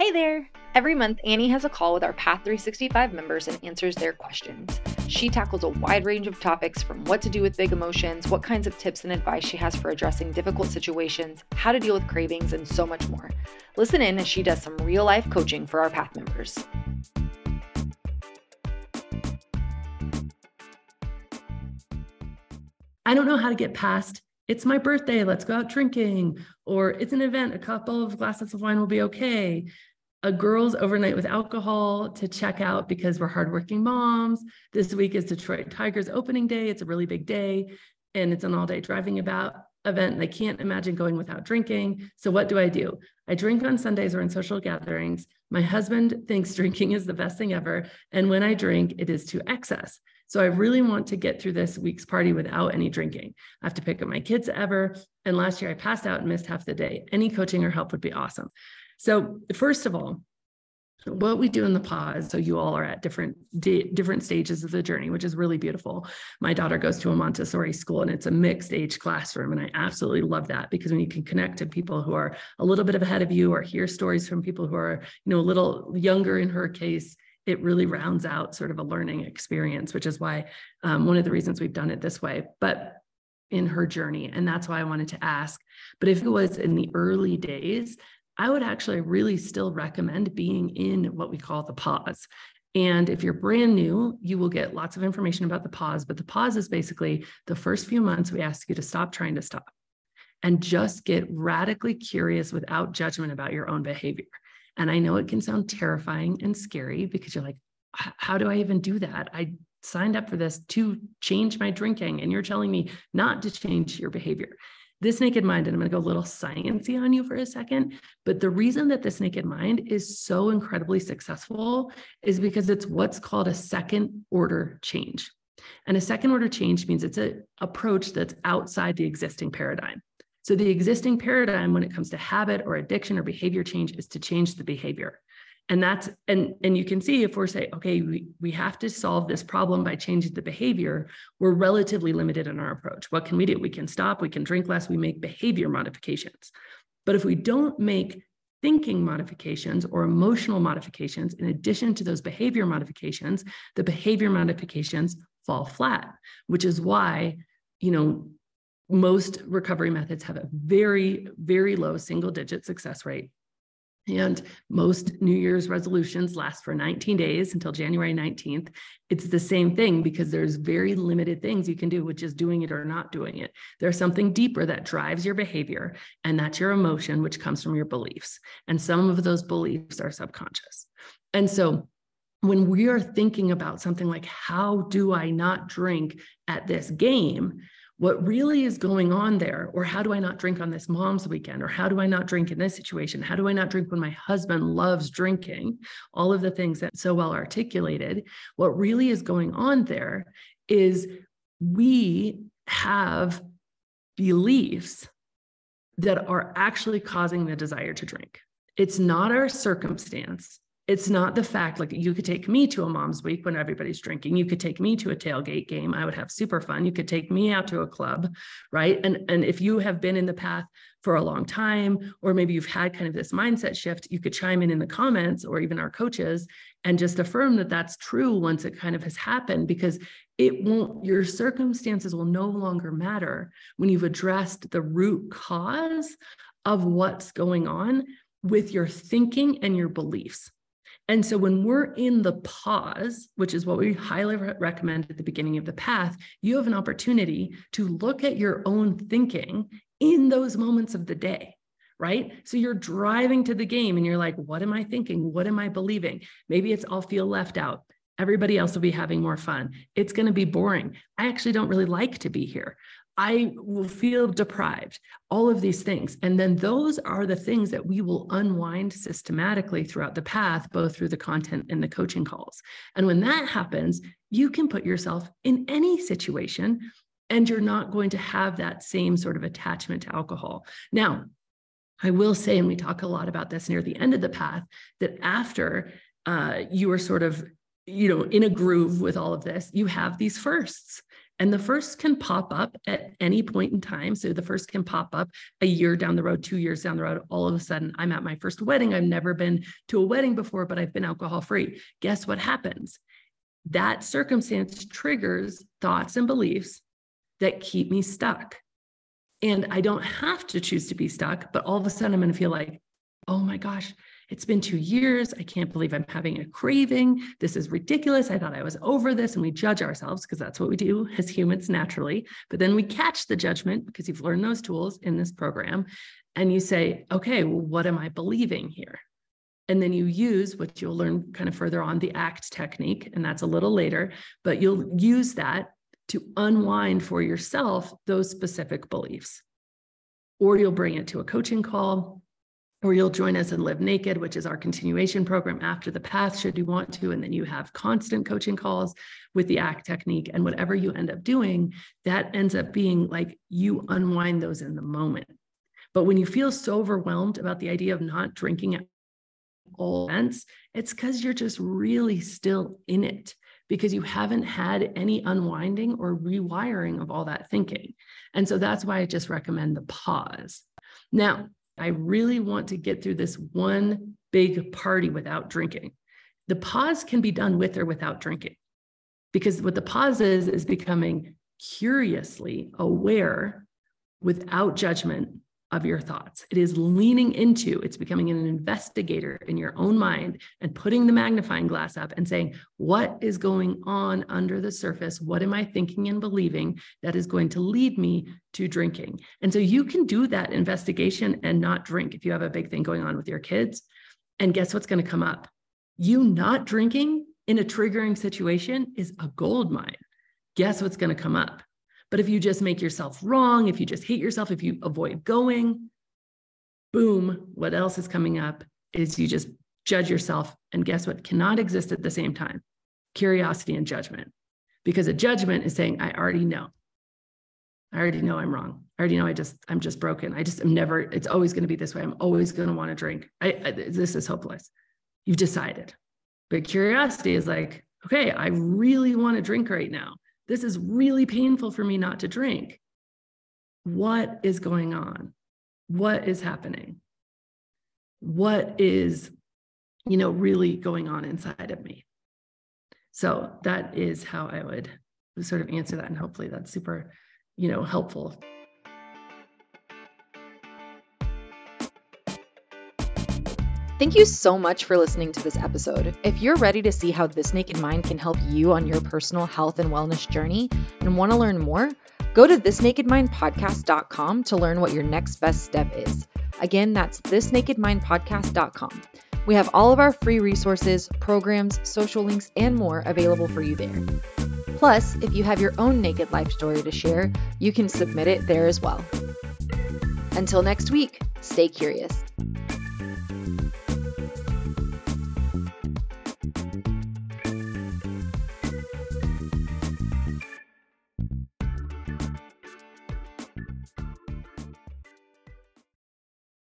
Hey there! Every month, Annie has a call with our Path 365 members and answers their questions. She tackles a wide range of topics from what to do with big emotions, what kinds of tips and advice she has for addressing difficult situations, how to deal with cravings, and so much more. Listen in as she does some real life coaching for our Path members. I don't know how to get past it's my birthday, let's go out drinking, or it's an event, a couple of glasses of wine will be okay a girls overnight with alcohol to check out because we're hardworking moms. This week is Detroit Tigers opening day. It's a really big day and it's an all day driving about event. And I can't imagine going without drinking. So what do I do? I drink on Sundays or in social gatherings. My husband thinks drinking is the best thing ever. And when I drink, it is to excess. So I really want to get through this week's party without any drinking. I have to pick up my kids ever. And last year I passed out and missed half the day. Any coaching or help would be awesome. So, first of all, what we do in the pause so you all are at different different stages of the journey which is really beautiful. My daughter goes to a montessori school and it's a mixed age classroom and i absolutely love that because when you can connect to people who are a little bit ahead of you or hear stories from people who are you know a little younger in her case it really rounds out sort of a learning experience which is why um, one of the reasons we've done it this way but in her journey. And that's why i wanted to ask but if it was in the early days I would actually really still recommend being in what we call the pause. And if you're brand new, you will get lots of information about the pause. But the pause is basically the first few months we ask you to stop trying to stop and just get radically curious without judgment about your own behavior. And I know it can sound terrifying and scary because you're like, how do I even do that? I signed up for this to change my drinking, and you're telling me not to change your behavior this naked mind, and I'm going to go a little sciency on you for a second, but the reason that this naked mind is so incredibly successful is because it's what's called a second order change. And a second order change means it's an approach that's outside the existing paradigm. So the existing paradigm when it comes to habit or addiction or behavior change is to change the behavior and that's and and you can see if we're saying okay we, we have to solve this problem by changing the behavior we're relatively limited in our approach. What can we do? We can stop we can drink less we make behavior modifications. But if we don't make thinking modifications or emotional modifications in addition to those behavior modifications the behavior modifications fall flat which is why you know most recovery methods have a very very low single digit success rate and most New Year's resolutions last for 19 days until January 19th. It's the same thing because there's very limited things you can do, which is doing it or not doing it. There's something deeper that drives your behavior, and that's your emotion, which comes from your beliefs. And some of those beliefs are subconscious. And so when we are thinking about something like, how do I not drink at this game? What really is going on there or how do i not drink on this mom's weekend or how do i not drink in this situation? How do i not drink when my husband loves drinking? All of the things that so well articulated. What really is going on there is we have beliefs that are actually causing the desire to drink. It's not our circumstance it's not the fact like you could take me to a mom's week when everybody's drinking. You could take me to a tailgate game. I would have super fun. You could take me out to a club right? And and if you have been in the path for a long time or maybe you've had kind of this mindset shift you could chime in in the comments or even our coaches and just affirm that that's true once it kind of has happened because it won't your circumstances will no longer matter when you've addressed the root cause of what's going on with your thinking and your beliefs and so when we're in the pause, which is what we highly re- recommend at the beginning of the path, you have an opportunity to look at your own thinking in those moments of the day right? So you're driving to the game and you're like, what am I thinking? What am I believing? Maybe it's I'll feel left out. Everybody else will be having more fun. It's going to be boring. I actually don't really like to be here. I will feel deprived, all of these things. And then those are the things that we will unwind systematically throughout the path, both through the content and the coaching calls. And when that happens, you can put yourself in any situation and you're not going to have that same sort of attachment to alcohol. Now, I will say, and we talk a lot about this near the end of the path, that after uh, you are sort of, you know, in a groove with all of this, you have these firsts And the first can pop up at any point in time. So the first can pop up a year down the road, two years down the road. All of a sudden, I'm at my first wedding. I've never been to a wedding before, but I've been alcohol free. Guess what happens? That circumstance triggers thoughts and beliefs that keep me stuck. And I don't have to choose to be stuck, but all of a sudden I'm going to feel like, oh my gosh, it's been two years. I can't believe I'm having a craving. This is ridiculous. I thought I was over this. And we judge ourselves because that's what we do as humans naturally. But then we catch the judgment because you've learned those tools in this program. And you say, okay, well, what am I believing here? And then you use what you'll learn kind of further on the ACT technique. And that's a little later, but you'll use that to unwind for yourself those specific beliefs. Or you'll bring it to a coaching call or you'll join us in Live Naked, which is our continuation program after the path, should you want to. And then you have constant coaching calls with the ACT technique. And whatever you end up doing, that ends up being like you unwind those in the moment. But when you feel so overwhelmed about the idea of not drinking at all events, it's because you're just really still in it because you haven't had any unwinding or rewiring of all that thinking. And so that's why I just recommend the pause. Now, I really want to get through this one big party without drinking. The pause can be done with or without drinking because what the pause is, is becoming curiously aware without judgment of your thoughts. It is leaning into, it's becoming an investigator in your own mind and putting the magnifying glass up and saying, what is going on under the surface? What am I thinking and believing that is going to lead me to drinking? And so you can do that investigation and not drink if you have a big thing going on with your kids. And guess what's going to come up? You not drinking in a triggering situation is a gold mine. Guess what's going to come up? But if you just make yourself wrong, if you just hate yourself, if you avoid going, boom, what else is coming up is you just judge yourself. And guess what cannot exist at the same time? Curiosity and judgment. Because a judgment is saying, I already know. I already know I'm wrong. I already know I just, I'm just broken. I just am never, it's always going to be this way. I'm always going to want to drink. I, I, this is hopeless. You've decided. But curiosity is like, okay, I really want to drink right now. This is really painful for me not to drink. What is going on? What is happening? What is, you know, really going on inside of me? So that is how I would sort of answer that. And hopefully that's super, you know, helpful. Thank you so much for listening to this episode. If you're ready to see how This Naked Mind can help you on your personal health and wellness journey and want to learn more, go to thisnakedmindpodcast.com to learn what your next best step is. Again, that's thisnakedmindpodcast.com. We have all of our free resources, programs, social links, and more available for you there. Plus, if you have your own naked life story to share, you can submit it there as well. Until next week, stay curious.